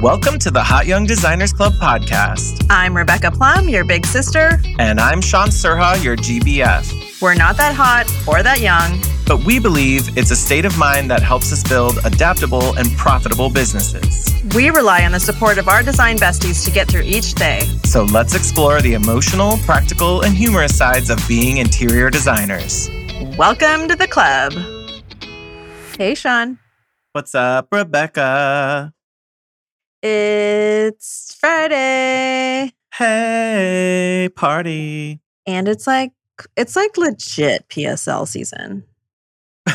Welcome to the Hot Young Designers Club podcast. I'm Rebecca Plum, your big sister. And I'm Sean Surha, your GBF. We're not that hot or that young, but we believe it's a state of mind that helps us build adaptable and profitable businesses. We rely on the support of our design besties to get through each day. So let's explore the emotional, practical, and humorous sides of being interior designers. Welcome to the club. Hey, Sean. What's up, Rebecca? It's Friday. Hey, party. And it's like it's like legit PSL season.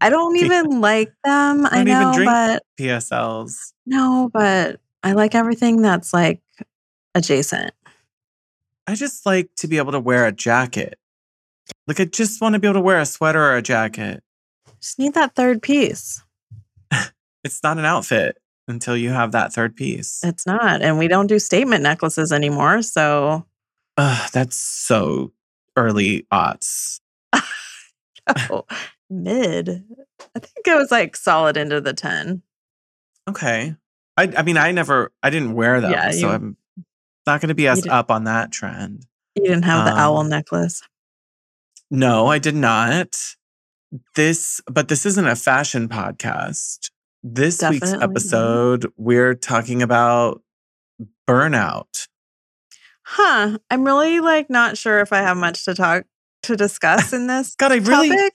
I don't even like them. I, I know, but PSLs. No, but I like everything that's like adjacent. I just like to be able to wear a jacket. Like I just want to be able to wear a sweater or a jacket. Just need that third piece. it's not an outfit until you have that third piece. It's not. And we don't do statement necklaces anymore. So uh, that's so early aughts. oh, mid. I think it was like solid into the 10. Okay. I I mean I never I didn't wear them, yeah, you, so I'm not gonna be as up on that trend. You didn't have um, the owl um, necklace. No, I did not. This but this isn't a fashion podcast. This Definitely week's episode, we're talking about burnout. Huh. I'm really like not sure if I have much to talk to discuss in this. God, I really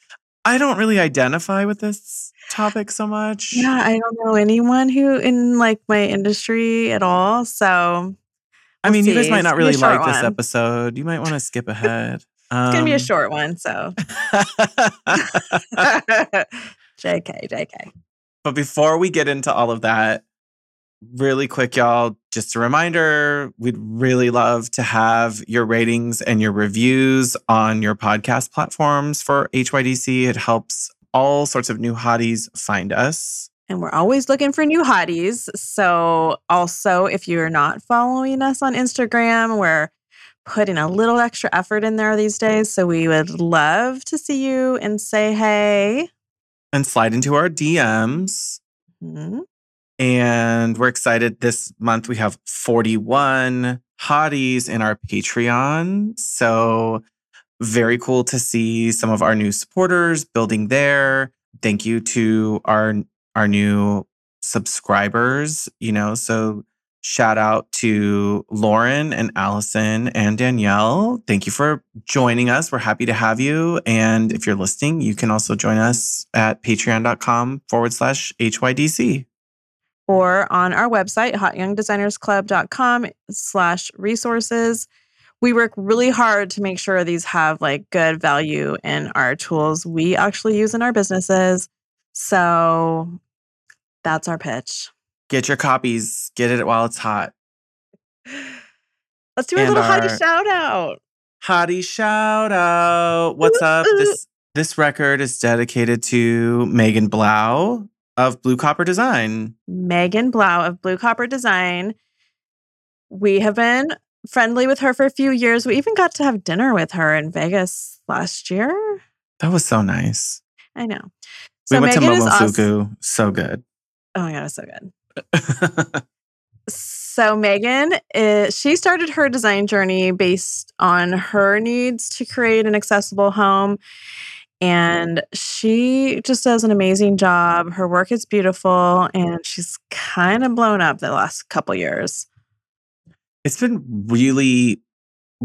I don't really identify with this topic so much. Yeah, I don't know anyone who in like my industry at all. So I mean, see. you guys might not really like one. this episode. You might want to skip ahead. Um, it's gonna be a um short one, so JK, JK. But before we get into all of that, really quick, y'all, just a reminder we'd really love to have your ratings and your reviews on your podcast platforms for HYDC. It helps all sorts of new hotties find us. And we're always looking for new hotties. So, also, if you're not following us on Instagram, we're putting a little extra effort in there these days. So, we would love to see you and say hey and slide into our DMs. Mm-hmm. And we're excited. This month we have 41 hotties in our Patreon. So, very cool to see some of our new supporters building there. Thank you to our our new subscribers, you know. So, Shout out to Lauren and Allison and Danielle. Thank you for joining us. We're happy to have you. And if you're listening, you can also join us at patreon.com forward slash HYDC. Or on our website, hotyoungdesignersclub.com slash resources. We work really hard to make sure these have like good value in our tools we actually use in our businesses. So that's our pitch. Get your copies. Get it while it's hot. Let's do a little hottie shout out. Hottie shout out. What's up? This this record is dedicated to Megan Blau of Blue Copper Design. Megan Blau of Blue Copper Design. We have been friendly with her for a few years. We even got to have dinner with her in Vegas last year. That was so nice. I know. So we went Megan to Momofuku. Awesome. So good. Oh my god, was so good so Megan, is, she started her design journey based on her needs to create an accessible home. And she just does an amazing job. Her work is beautiful, and she's kind of blown up the last couple years. It's been really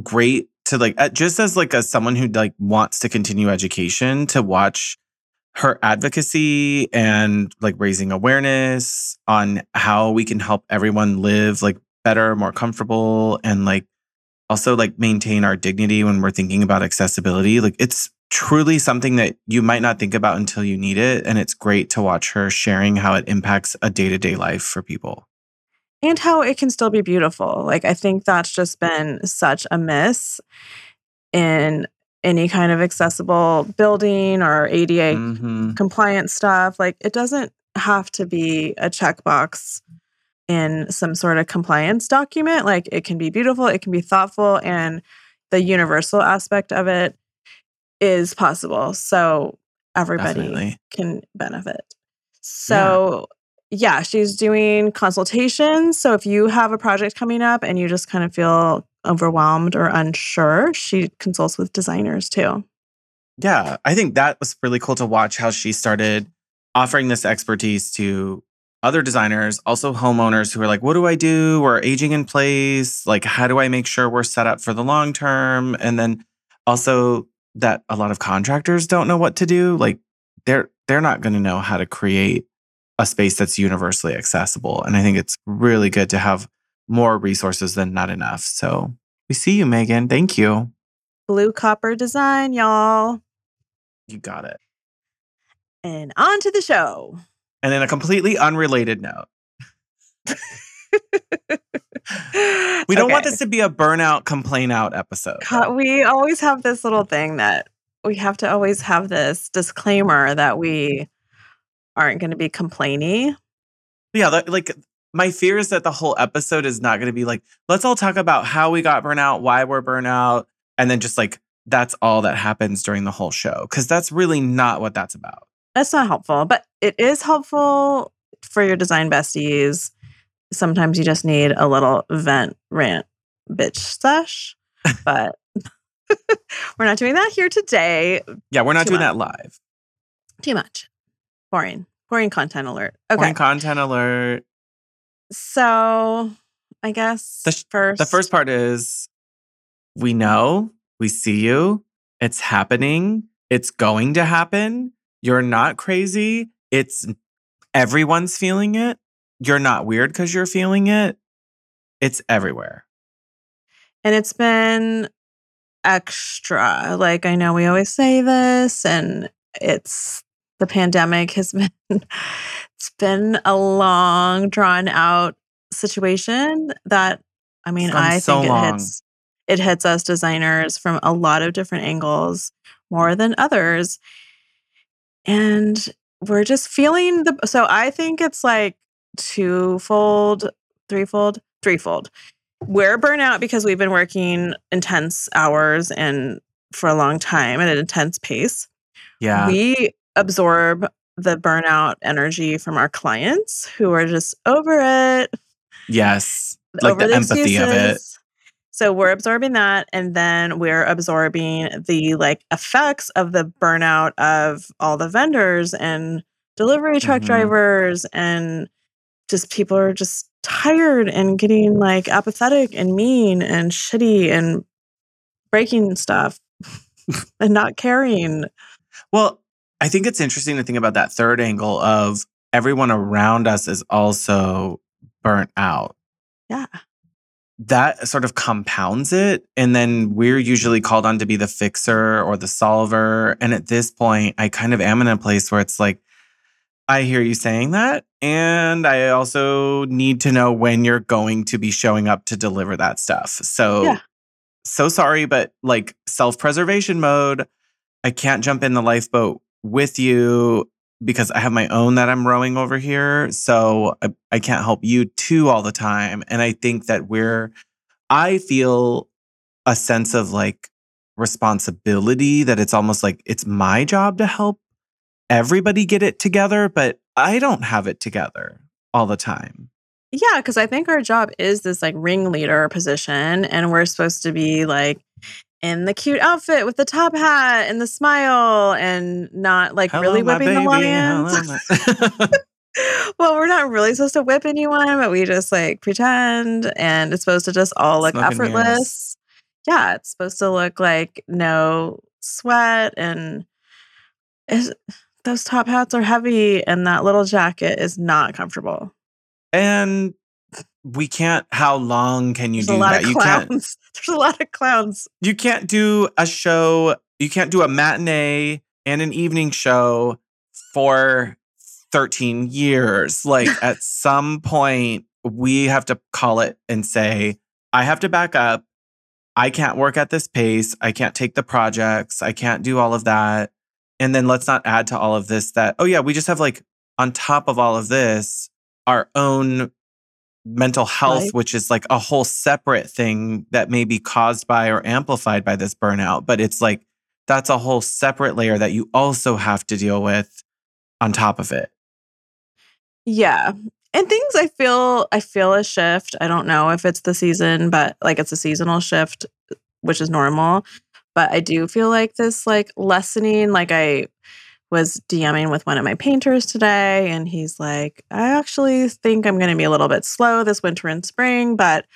great to like, uh, just as like a someone who like wants to continue education, to watch her advocacy and like raising awareness on how we can help everyone live like better, more comfortable, and like also like maintain our dignity when we're thinking about accessibility. Like it's truly something that you might not think about until you need it. And it's great to watch her sharing how it impacts a day to day life for people. And how it can still be beautiful. Like, I think that's just been such a miss in any kind of accessible building or ADA mm-hmm. compliant stuff. Like it doesn't have to be a checkbox in some sort of compliance document. Like it can be beautiful, it can be thoughtful, and the universal aspect of it is possible. So everybody Definitely. can benefit. So yeah, she's doing consultations. So if you have a project coming up and you just kind of feel overwhelmed or unsure, she consults with designers too. Yeah, I think that was really cool to watch how she started offering this expertise to other designers, also homeowners who are like, what do I do? We're aging in place. Like, how do I make sure we're set up for the long term? And then also that a lot of contractors don't know what to do. Like, they're they're not going to know how to create a space that's universally accessible. And I think it's really good to have more resources than not enough. So we see you, Megan. Thank you. Blue copper design, y'all. You got it. And on to the show. And in a completely unrelated note, we don't okay. want this to be a burnout, complain out episode. We always have this little thing that we have to always have this disclaimer that we aren't going to be complaining. Yeah, like my fear is that the whole episode is not going to be like, let's all talk about how we got burnout, why we're burnout, and then just like that's all that happens during the whole show. Cause that's really not what that's about. That's not helpful, but it is helpful for your design besties. Sometimes you just need a little vent, rant, bitch sesh. But we're not doing that here today. Yeah, we're not Too doing much. that live. Too much. Boring. Boring content alert. Okay. Boring content alert. So I guess the, first the first part is we know, we see you, it's happening, it's going to happen. You're not crazy. It's everyone's feeling it. You're not weird because you're feeling it. It's everywhere. And it's been extra. Like I know we always say this, and it's the pandemic has been it's been a long, drawn out situation that I mean, I so think it hits it hits us designers from a lot of different angles more than others. And we're just feeling the so i think it's like twofold threefold threefold. We're burnout because we've been working intense hours and for a long time at an intense pace. Yeah. We absorb the burnout energy from our clients who are just over it yes like the, the empathy excuses. of it so we're absorbing that and then we're absorbing the like effects of the burnout of all the vendors and delivery truck mm-hmm. drivers and just people are just tired and getting like apathetic and mean and shitty and breaking stuff and not caring. Well, I think it's interesting to think about that third angle of everyone around us is also burnt out. Yeah that sort of compounds it. And then we're usually called on to be the fixer or the solver. And at this point, I kind of am in a place where it's like, I hear you saying that. And I also need to know when you're going to be showing up to deliver that stuff. So, yeah. so sorry, but like self preservation mode, I can't jump in the lifeboat with you because I have my own that I'm rowing over here. So I, I can't help you too all the time. And I think that we're, I feel a sense of like responsibility that it's almost like it's my job to help everybody get it together, but I don't have it together all the time. Yeah, because I think our job is this like ringleader position, and we're supposed to be like in the cute outfit with the top hat and the smile and not like Hello, really whipping the lions. well, we're not really supposed to whip anyone, but we just like pretend and it's supposed to just all look Smoking effortless. Mirrors. Yeah, it's supposed to look like no sweat and those top hats are heavy and that little jacket is not comfortable. And we can't how long can you There's do that? you can't There's a lot of clowns. You can't do a show, you can't do a matinee and an evening show for 13 years. Like at some point we have to call it and say, I have to back up. I can't work at this pace. I can't take the projects. I can't do all of that. And then let's not add to all of this that, oh, yeah, we just have like on top of all of this, our own mental health, right. which is like a whole separate thing that may be caused by or amplified by this burnout. But it's like that's a whole separate layer that you also have to deal with on top of it. Yeah. And things I feel I feel a shift. I don't know if it's the season, but like it's a seasonal shift, which is normal. But I do feel like this like lessening, like I was DMing with one of my painters today, and he's like, I actually think I'm going to be a little bit slow this winter and spring, but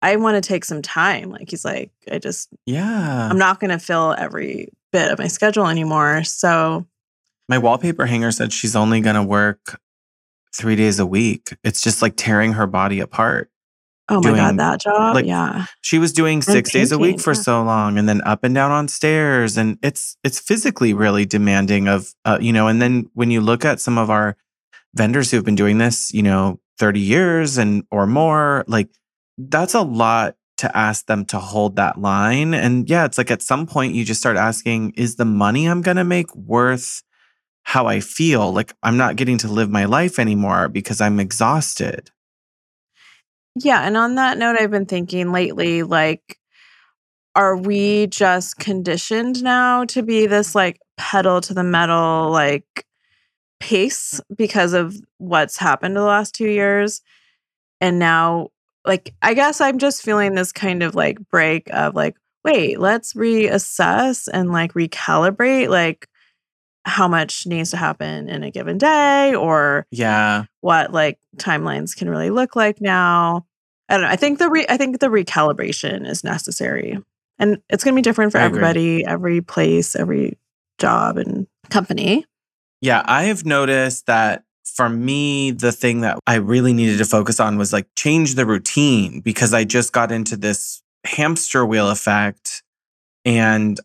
I want to take some time. Like, he's like, I just, yeah, I'm not going to fill every bit of my schedule anymore. So, my wallpaper hanger said she's only going to work three days a week. It's just like tearing her body apart. Oh my god, that job. Like, yeah. She was doing six days a week for yeah. so long and then up and down on stairs. And it's it's physically really demanding of uh, you know, and then when you look at some of our vendors who've been doing this, you know, 30 years and or more, like that's a lot to ask them to hold that line. And yeah, it's like at some point you just start asking, is the money I'm gonna make worth how I feel? Like I'm not getting to live my life anymore because I'm exhausted. Yeah, and on that note, I've been thinking lately, like, are we just conditioned now to be this like pedal to the metal, like pace because of what's happened in the last two years? And now, like, I guess I'm just feeling this kind of like break of like, wait, let's reassess and like recalibrate, like, how much needs to happen in a given day or yeah what like timelines can really look like now I don't know. I think the re- I think the recalibration is necessary, and it's going to be different for everybody, every place, every job and company. Yeah, I have noticed that for me, the thing that I really needed to focus on was like change the routine because I just got into this hamster wheel effect and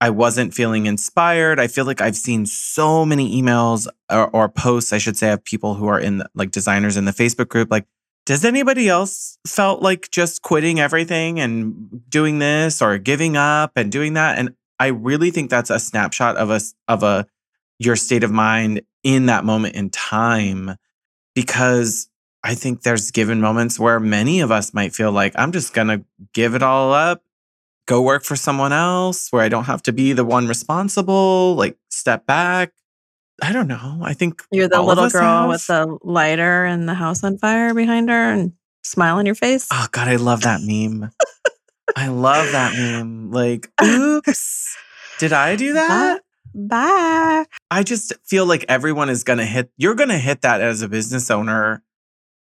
I wasn't feeling inspired. I feel like I've seen so many emails or, or posts, I should say, of people who are in the, like designers in the Facebook group, like, does anybody else felt like just quitting everything and doing this or giving up and doing that? And I really think that's a snapshot of a of a your state of mind in that moment in time because I think there's given moments where many of us might feel like I'm just going to give it all up, go work for someone else where I don't have to be the one responsible, like step back. I don't know. I think you're the little girl have. with the lighter and the house on fire behind her and smile on your face. Oh God, I love that meme. I love that meme. Like, oops, did I do that? Bye. I just feel like everyone is gonna hit. You're gonna hit that as a business owner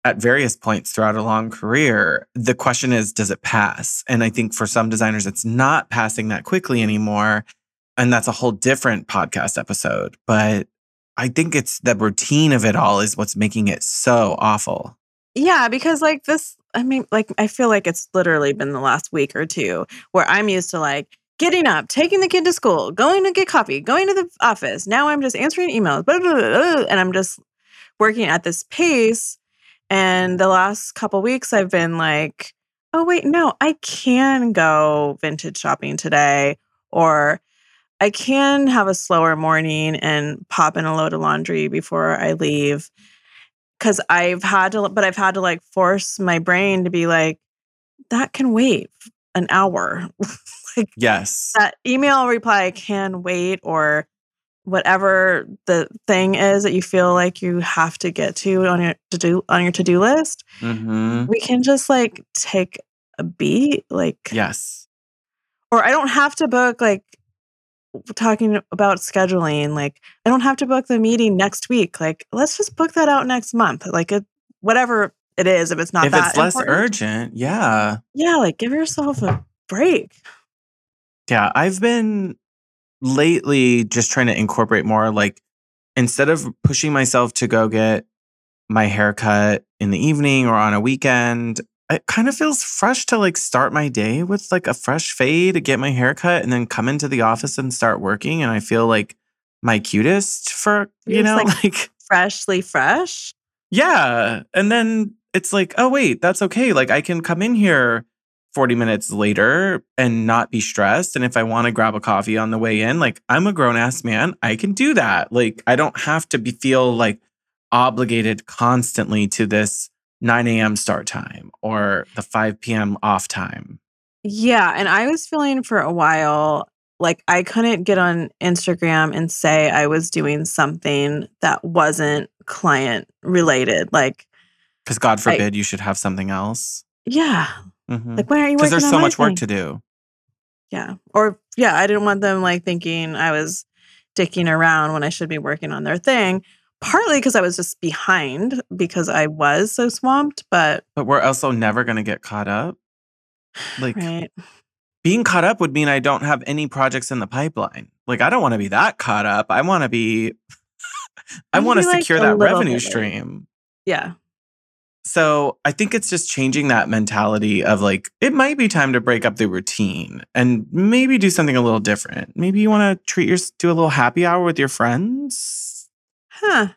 at various points throughout a long career. The question is, does it pass? And I think for some designers, it's not passing that quickly anymore. And that's a whole different podcast episode. But I think it's the routine of it all is what's making it so awful. Yeah, because like this, I mean, like I feel like it's literally been the last week or two where I'm used to like getting up, taking the kid to school, going to get coffee, going to the office. Now I'm just answering emails, blah, blah, blah, and I'm just working at this pace. And the last couple weeks, I've been like, oh, wait, no, I can go vintage shopping today. Or I can have a slower morning and pop in a load of laundry before I leave. Cause I've had to, but I've had to like force my brain to be like, that can wait an hour. like, yes. That email reply can wait or whatever the thing is that you feel like you have to get to on your to do on your to-do list. Mm-hmm. We can just like take a beat. Like, yes. Or I don't have to book like talking about scheduling like i don't have to book the meeting next week like let's just book that out next month like it, whatever it is if it's not if it's less important. urgent yeah yeah like give yourself a break yeah i've been lately just trying to incorporate more like instead of pushing myself to go get my haircut in the evening or on a weekend it kind of feels fresh to like start my day with like a fresh fade, get my hair cut, and then come into the office and start working. And I feel like my cutest for, you know, like, like freshly fresh. Yeah. And then it's like, oh, wait, that's okay. Like I can come in here 40 minutes later and not be stressed. And if I want to grab a coffee on the way in, like I'm a grown ass man, I can do that. Like I don't have to be feel like obligated constantly to this 9 a.m. start time or the 5 p.m. off time. Yeah. And I was feeling for a while like I couldn't get on Instagram and say I was doing something that wasn't client related. Like, because God forbid I, you should have something else. Yeah. Mm-hmm. Like, why are you? Because there's so much thing? work to do. Yeah. Or yeah, I didn't want them like thinking I was dicking around when I should be working on their thing. Partly because I was just behind because I was so swamped, but but we're also never going to get caught up. Like right. being caught up would mean I don't have any projects in the pipeline. Like I don't want to be that caught up. I want to be I want to secure like that revenue stream. Yeah. So I think it's just changing that mentality of like, it might be time to break up the routine and maybe do something a little different. Maybe you want to treat your, do a little happy hour with your friends. Huh.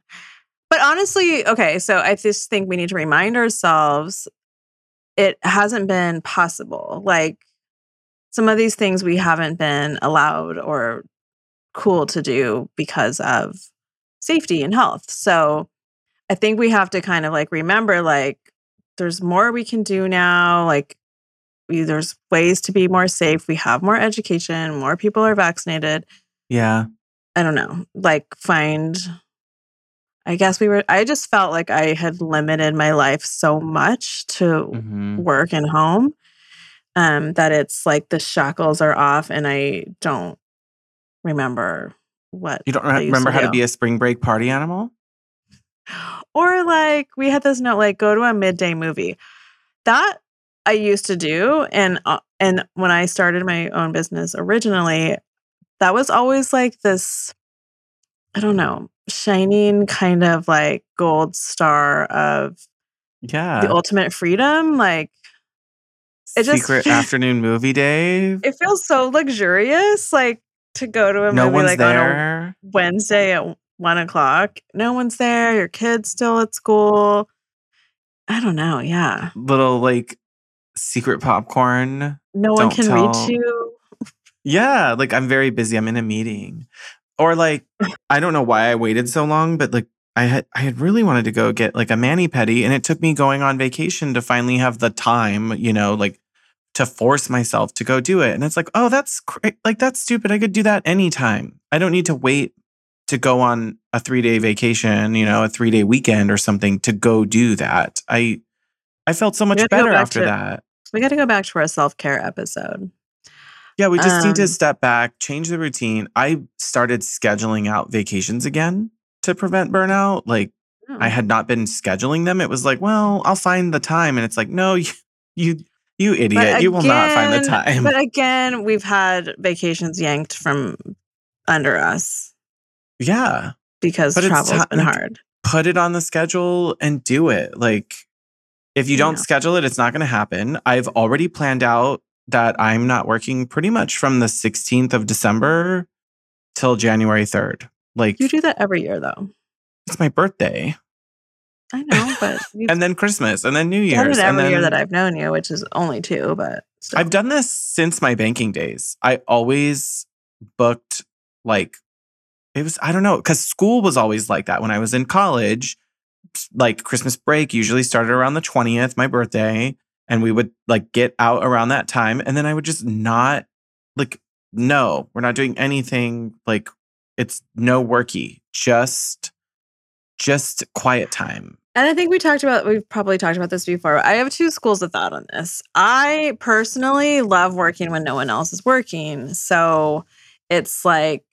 But honestly, okay, so I just think we need to remind ourselves it hasn't been possible. Like some of these things we haven't been allowed or cool to do because of safety and health. So I think we have to kind of like remember like there's more we can do now. Like we, there's ways to be more safe. We have more education, more people are vaccinated. Yeah. I don't know. Like find I guess we were I just felt like I had limited my life so much to mm-hmm. work and home um that it's like the shackles are off and I don't remember what You don't remember how do. to be a spring break party animal? Or like we had this note like go to a midday movie. That I used to do and uh, and when I started my own business originally, that was always like this I don't know, shining kind of like gold star of yeah. The ultimate freedom like it Secret just, afternoon movie day. It feels so luxurious like to go to a no movie like there. on a Wednesday at one o'clock. No one's there. Your kid's still at school. I don't know. Yeah. Little like secret popcorn. No one can tell. reach you. Yeah. Like I'm very busy. I'm in a meeting. Or like, I don't know why I waited so long, but like I had I had really wanted to go get like a mani pedi, and it took me going on vacation to finally have the time, you know, like to force myself to go do it. And it's like, oh, that's cra- like that's stupid. I could do that anytime. I don't need to wait to go on a three day vacation, you know, a three day weekend or something to go do that. I I felt so much better after to, that. We got to go back to our self care episode. Yeah, we just um, need to um step back, change the routine. I started scheduling out vacations again to prevent burnout. Like oh. I had not been scheduling them. It was like, well, I'll find the time, and it's like, no, you you, you idiot, again, you will not find the time. But again, we've had vacations yanked from under us. Yeah. Because but travel's t- been hard. Put it on the schedule and do it. Like, if you don't schedule it, it's not going to happen. I've already planned out that I'm not working pretty much from the 16th of December till January 3rd. Like, you do that every year, though. It's my birthday. I know, but and then Christmas, and then New Year's. Done it every then, year that I've known you, which is only two, but still. I've done this since my banking days. I always booked like it was I don't know because school was always like that when I was in college. Like Christmas break usually started around the twentieth, my birthday, and we would like get out around that time, and then I would just not like no, we're not doing anything. Like it's no worky, just just quiet time. And I think we talked about, we've probably talked about this before. I have two schools of thought on this. I personally love working when no one else is working. So it's like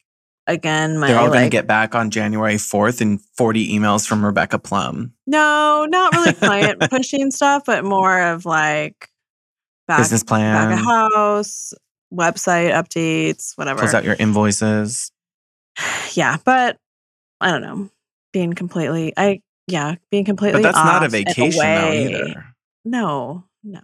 again my they're all like, going to get back on january 4th and 40 emails from rebecca plum. No not really client pushing stuff but more of like back, business plan back of house website updates whatever. Close out your invoices. Yeah but i don't know. Being completely i yeah being completely but that's not a vacation though either. No no.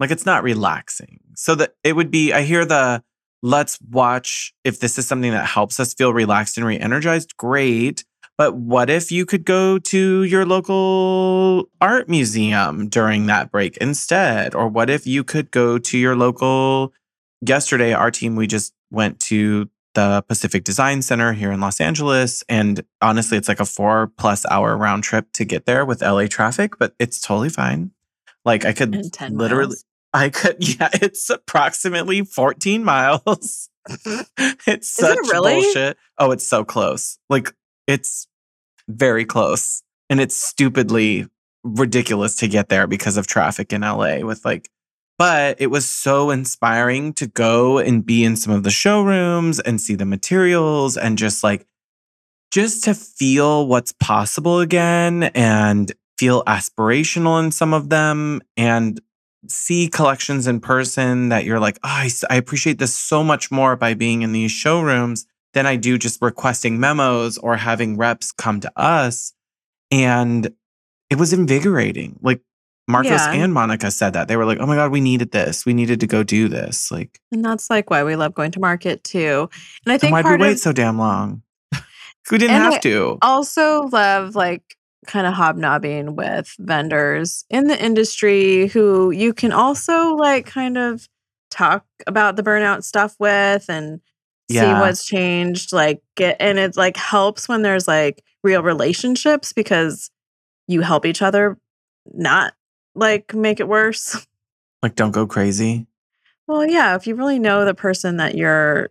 Like it's not relaxing. So that it would be i hear the let's watch if this is something that helps us feel relaxed and re-energized great but what if you could go to your local art museum during that break instead or what if you could go to your local yesterday our team we just went to the Pacific Design Center here in Los Angeles. And honestly, it's like a four plus hour round trip to get there with LA traffic, but it's totally fine. Like I could literally, miles. I could, yeah, it's approximately 14 miles. it's such it really? bullshit. Oh, it's so close. Like it's very close. And it's stupidly ridiculous to get there because of traffic in LA with like but it was so inspiring to go and be in some of the showrooms and see the materials and just like just to feel what's possible again and feel aspirational in some of them and see collections in person that you're like, oh, I, I appreciate this so much more by being in these showrooms than I do just requesting memos or having reps come to us. And it was invigorating. Like Marcos yeah. and Monica said that. They were like, oh my God, we needed this. We needed to go do this. Like, and that's like why we love going to market too. And I think why'd we wait of, so damn long? we didn't have I to. Also love like kind of hobnobbing with vendors in the industry who you can also like kind of talk about the burnout stuff with and yeah. see what's changed like get and it like helps when there's like real relationships because you help each other not like make it worse like don't go crazy well yeah if you really know the person that you're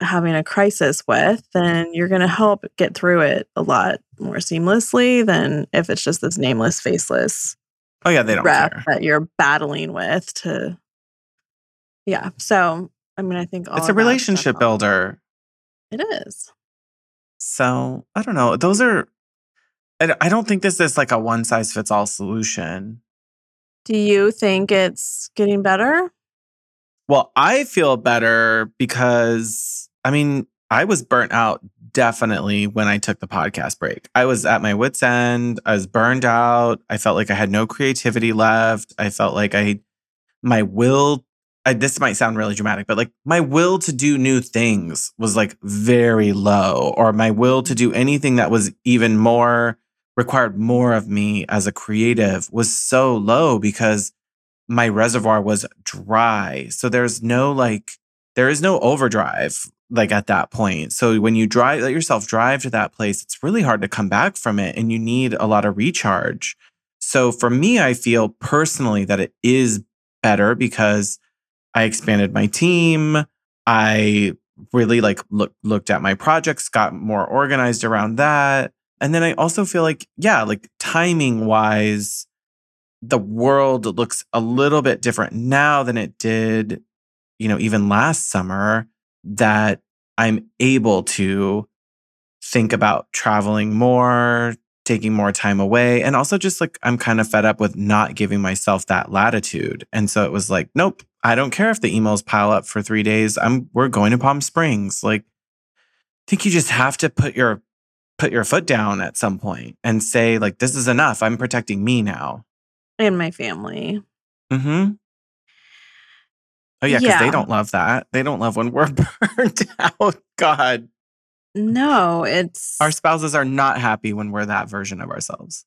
having a crisis with then you're going to help get through it a lot more seamlessly than if it's just this nameless faceless oh yeah they don't care. that you're battling with to yeah so I mean, I think it's a relationship builder. It is. So I don't know. Those are. I don't think this is like a one size fits all solution. Do you think it's getting better? Well, I feel better because I mean, I was burnt out definitely when I took the podcast break. I was at my wits' end. I was burned out. I felt like I had no creativity left. I felt like I, my will I, this might sound really dramatic, but like my will to do new things was like very low, or my will to do anything that was even more required more of me as a creative was so low because my reservoir was dry. So there's no like, there is no overdrive like at that point. So when you drive, let yourself drive to that place, it's really hard to come back from it and you need a lot of recharge. So for me, I feel personally that it is better because I expanded my team. I really like look, looked at my projects, got more organized around that. And then I also feel like, yeah, like timing wise, the world looks a little bit different now than it did, you know, even last summer, that I'm able to think about traveling more, taking more time away. And also just like I'm kind of fed up with not giving myself that latitude. And so it was like, nope, I don't care if the emails pile up for three days. I'm we're going to Palm Springs. Like, I think you just have to put your put your foot down at some point and say, like, this is enough. I'm protecting me now. And my family. Mm-hmm. Oh yeah, because yeah. they don't love that. They don't love when we're burned out. God. No, it's our spouses are not happy when we're that version of ourselves.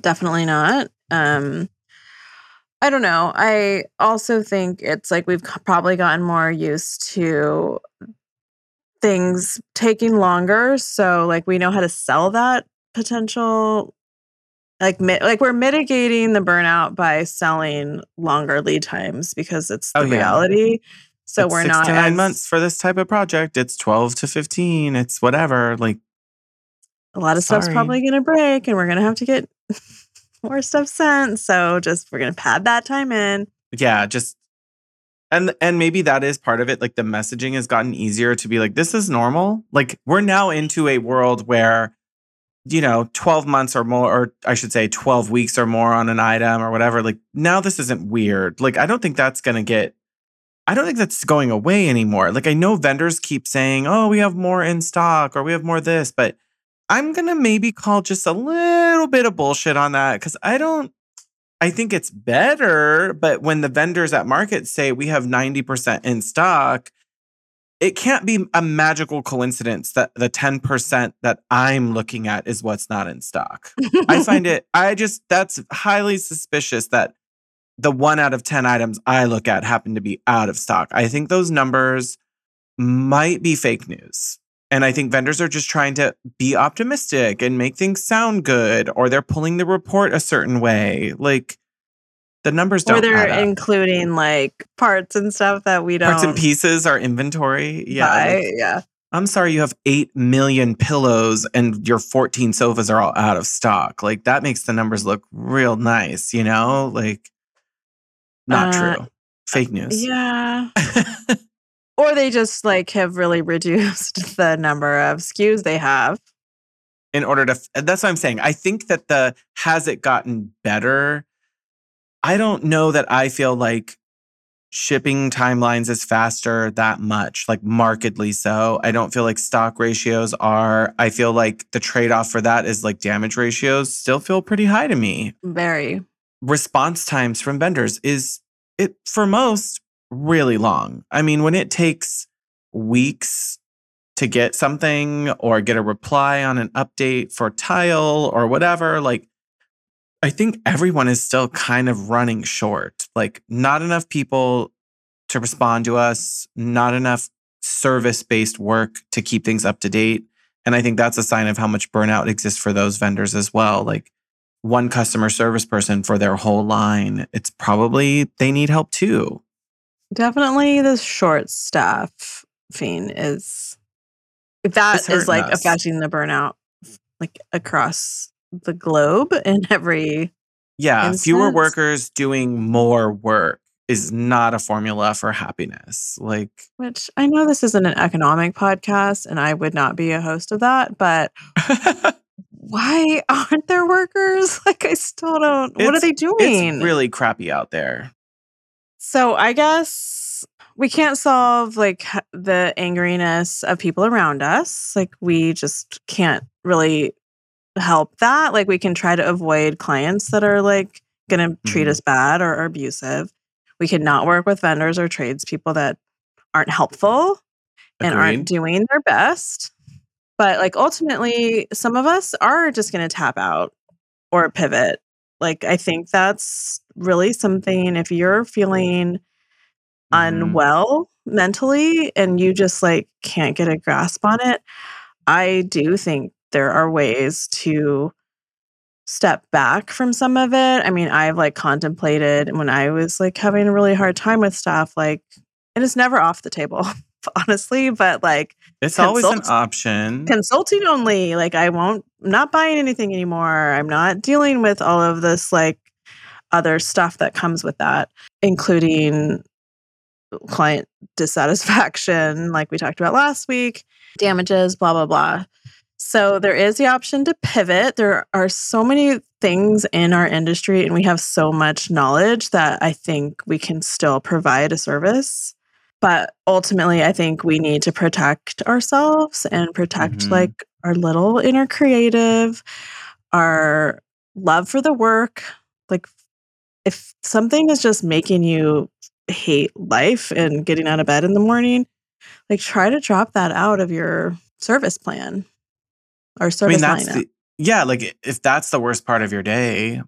Definitely not. Um I don't know. I also think it's like we've probably gotten more used to things taking longer. So like we know how to sell that potential like like we're mitigating the burnout by selling longer lead times because it's oh, the oh, yeah. reality. So it's we're six not to nine as, months for this type of project. It's twelve to fifteen. It's whatever. Like a lot of sorry. stuff's probably going to break, and we're going to have to get more stuff sent. So just we're gonna pad that time in. Yeah, just and and maybe that is part of it. Like the messaging has gotten easier to be like, this is normal. Like we're now into a world where, you know, 12 months or more, or I should say 12 weeks or more on an item or whatever. Like now this isn't weird. Like I don't think that's gonna get I don't think that's going away anymore. Like I know vendors keep saying, "Oh, we have more in stock or we have more this," but I'm going to maybe call just a little bit of bullshit on that because I don't, I think it's better. But when the vendors at market say we have 90% in stock, it can't be a magical coincidence that the 10% that I'm looking at is what's not in stock. I find it, I just, that's highly suspicious that the one out of 10 items I look at happen to be out of stock. I think those numbers might be fake news. And I think vendors are just trying to be optimistic and make things sound good, or they're pulling the report a certain way. Like the numbers don't. Or they're including like parts and stuff that we don't. Parts and pieces, our inventory. Yeah. Buy, like, yeah. I'm sorry, you have 8 million pillows and your 14 sofas are all out of stock. Like that makes the numbers look real nice, you know? Like, not uh, true. Fake news. Yeah. or they just like have really reduced the number of SKUs they have. In order to, that's what I'm saying. I think that the has it gotten better? I don't know that I feel like shipping timelines is faster that much, like markedly so. I don't feel like stock ratios are. I feel like the trade off for that is like damage ratios still feel pretty high to me. Very. Response times from vendors is it for most really long. I mean, when it takes weeks to get something or get a reply on an update for tile or whatever, like I think everyone is still kind of running short. Like, not enough people to respond to us, not enough service based work to keep things up to date. And I think that's a sign of how much burnout exists for those vendors as well. Like, one customer service person for their whole line, it's probably they need help too. Definitely the short staff fiend is that is like us. affecting the burnout like across the globe in every yeah instance. fewer workers doing more work is not a formula for happiness like which i know this isn't an economic podcast and i would not be a host of that but why aren't there workers? Like i still don't it's, what are they doing? it's really crappy out there. So i guess we can't solve like the angriness of people around us like we just can't really help that. Like we can try to avoid clients that are like going to treat mm-hmm. us bad or, or abusive. We can not work with vendors or tradespeople that aren't helpful Agreed. and aren't doing their best. But like ultimately, some of us are just going to tap out or pivot. Like I think that's really something if you're feeling mm-hmm. unwell mentally and you just like can't get a grasp on it, I do think there are ways to step back from some of it. I mean, I've like contemplated when I was like having a really hard time with stuff, like, and it's never off the table, honestly, but like, it's consult- always an option. Consulting only. Like, I won't, I'm not buying anything anymore. I'm not dealing with all of this like other stuff that comes with that, including client dissatisfaction, like we talked about last week, damages, blah, blah, blah. So there is the option to pivot. There are so many things in our industry, and we have so much knowledge that I think we can still provide a service. But ultimately, I think we need to protect ourselves and protect mm-hmm. like our little inner creative, our love for the work. Like, if something is just making you hate life and getting out of bed in the morning, like try to drop that out of your service plan or service I mean, that's the, yeah, like if that's the worst part of your day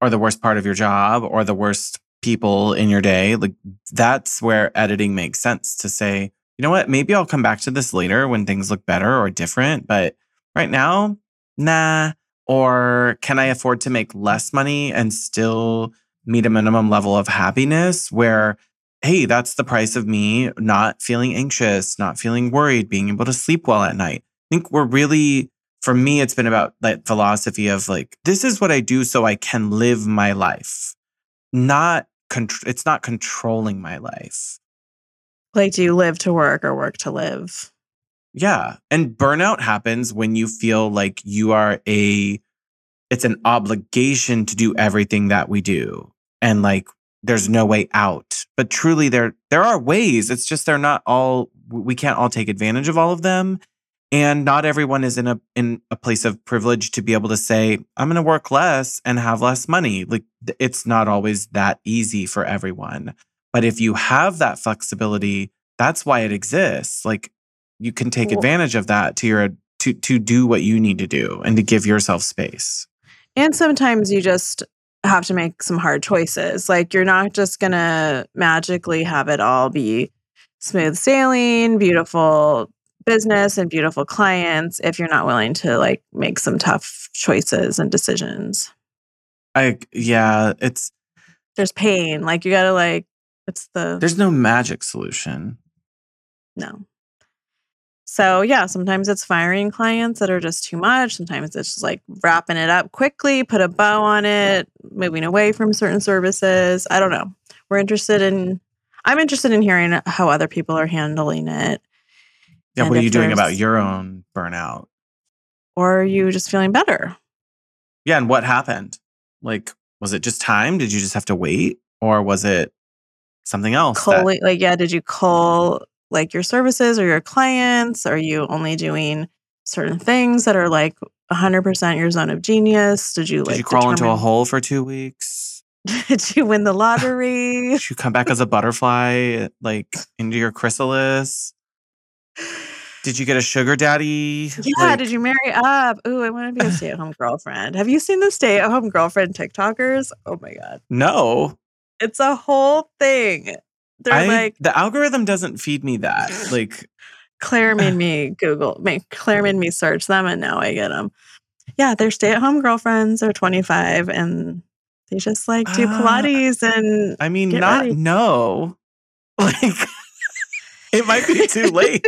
or the worst part of your job or the worst people in your day, like that's where editing makes sense to say, you know what, maybe I'll come back to this later when things look better or different, but right now, nah. Or can I afford to make less money and still meet a minimum level of happiness where hey, that's the price of me not feeling anxious, not feeling worried, being able to sleep well at night. I think we're really for me, it's been about that philosophy of like, this is what I do so I can live my life, not, con- it's not controlling my life. Like, do you live to work or work to live? Yeah. And burnout happens when you feel like you are a, it's an obligation to do everything that we do. And like, there's no way out. But truly, there, there are ways. It's just they're not all, we can't all take advantage of all of them and not everyone is in a in a place of privilege to be able to say i'm going to work less and have less money. Like it's not always that easy for everyone. But if you have that flexibility that's why it exists. Like you can take cool. advantage of that to your to to do what you need to do and to give yourself space. And sometimes you just have to make some hard choices. Like you're not just going to magically have it all be smooth sailing beautiful business and beautiful clients if you're not willing to like make some tough choices and decisions. I yeah, it's there's pain. Like you gotta like it's the there's no magic solution. No. So, yeah, sometimes it's firing clients that are just too much. Sometimes it's just like wrapping it up quickly, put a bow on it, moving away from certain services. I don't know. We're interested in, I'm interested in hearing how other people are handling it. Yeah, what are you doing about your own burnout? Or are you just feeling better? Yeah, and what happened? Like, was it just time? Did you just have to wait? Or was it something else? Calling, that- like, yeah, did you call like your services or your clients? Are you only doing certain things that are like 100% your zone of genius? Did you like Did you crawl determine- into a hole for two weeks? Did you win the lottery? Did you come back as a butterfly, like into your chrysalis? Did you get a sugar daddy? Yeah. Like, did you marry up? Ooh, I want to be a stay at home girlfriend. Have you seen the stay at home girlfriend TikTokers? Oh my God. No. It's a whole thing. They're I, like the algorithm doesn't feed me that. Like Claire made me Google, make Claire made me search them, and now I get them. Yeah, they're stay-at-home girlfriends. They're 25, and they just like do uh, Pilates and. I mean, not ready. no. Like it might be too late.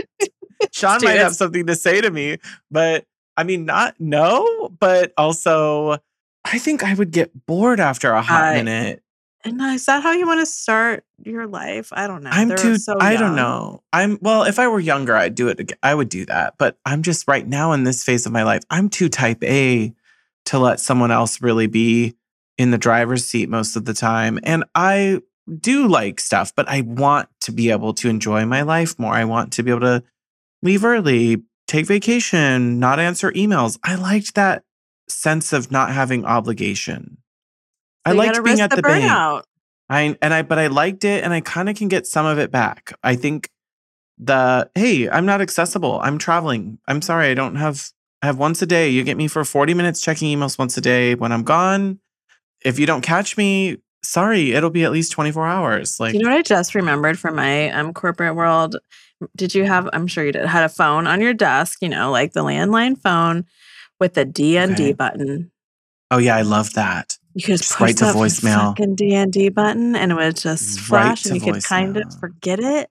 Sean might have something to say to me, but I mean, not no, but also I think I would get bored after a hot minute. And is that how you want to start your life? I don't know. I'm They're too. So I don't know. I'm well. If I were younger, I'd do it. Again. I would do that. But I'm just right now in this phase of my life. I'm too type A to let someone else really be in the driver's seat most of the time. And I do like stuff, but I want to be able to enjoy my life more. I want to be able to leave early, take vacation, not answer emails. I liked that sense of not having obligation. So I liked being at the, the bank. I and I but I liked it and I kind of can get some of it back. I think the hey, I'm not accessible. I'm traveling. I'm sorry, I don't have I have once a day. You get me for 40 minutes checking emails once a day. When I'm gone, if you don't catch me, sorry, it'll be at least 24 hours. Like You know what I just remembered from my um corporate world? Did you have I'm sure you did had a phone on your desk, you know, like the landline phone with the DND okay. button. Oh yeah, I love that. You could just, just push that voicemail. fucking DND button and it would just flash and you could kind of forget it.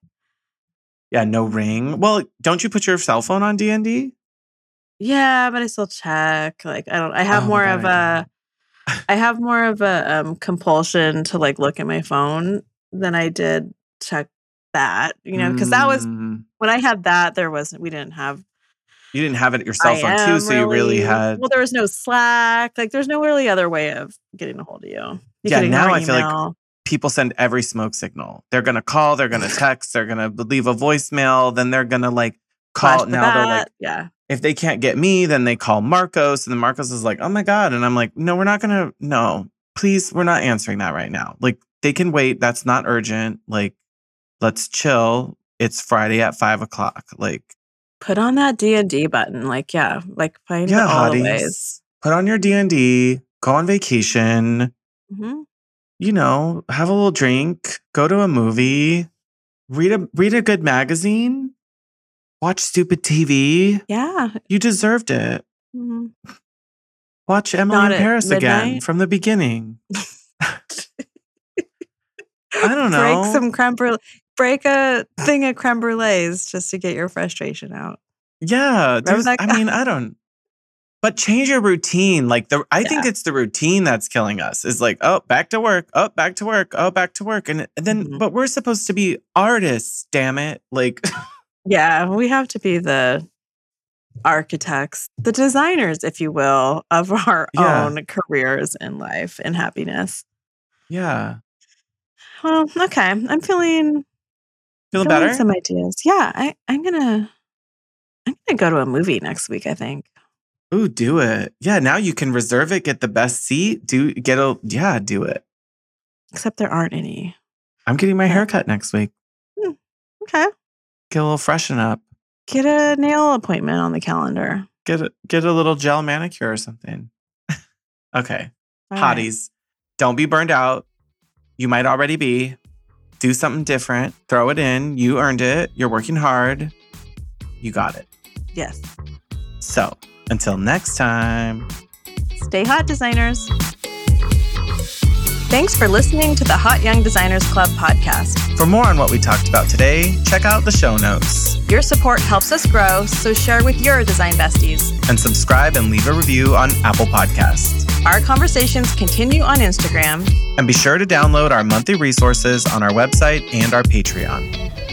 Yeah, no ring. Well, don't you put your cell phone on DND? Yeah, but I still check. Like I don't I have oh, more of a I have more of a um, compulsion to like look at my phone than I did check that, you know, because that was mm. when I had that, there wasn't, we didn't have. You didn't have it your cell phone too, so really, you really had. Well, there was no Slack. Like, there's no really other way of getting a hold of you. you yeah, now I feel like people send every smoke signal. They're gonna call, they're gonna text, they're gonna leave a voicemail, then they're gonna like call. now bat. they're like, yeah. If they can't get me, then they call Marcos, and then Marcos is like, "Oh my god!" And I'm like, "No, we're not gonna. No, please, we're not answering that right now. Like, they can wait. That's not urgent. Like, let's chill. It's Friday at five o'clock. Like, put on that D and D button. Like, yeah, like find yeah, all hotties, the ways. Put on your D and D. Go on vacation. Mm-hmm. You know, have a little drink. Go to a movie. Read a read a good magazine. Watch stupid TV. Yeah, you deserved it. Mm-hmm. Watch Emily Not in Paris again from the beginning. I don't know. Break some creme brulee break a thing of creme brulees just to get your frustration out. Yeah, I mean, I don't. But change your routine. Like the, I yeah. think it's the routine that's killing us. Is like, oh, back to work. Oh, back to work. Oh, back to work. And, and then, mm-hmm. but we're supposed to be artists. Damn it! Like, yeah, we have to be the architects, the designers, if you will, of our yeah. own careers in life and happiness. Yeah. Well, okay. I'm feeling Feeling better? Some ideas. Yeah, I, I'm gonna I'm gonna go to a movie next week, I think. Ooh, do it. Yeah, now you can reserve it, get the best seat, do get a yeah, do it. Except there aren't any. I'm getting my haircut next week. Hmm, okay. Get a little freshen up. Get a nail appointment on the calendar. Get a get a little gel manicure or something. okay. All Hotties. Right. Don't be burned out. You might already be do something different, throw it in. You earned it. You're working hard. You got it. Yes. So until next time, stay hot, designers. Thanks for listening to the Hot Young Designers Club podcast. For more on what we talked about today, check out the show notes. Your support helps us grow, so share with your design besties. And subscribe and leave a review on Apple Podcasts. Our conversations continue on Instagram. And be sure to download our monthly resources on our website and our Patreon.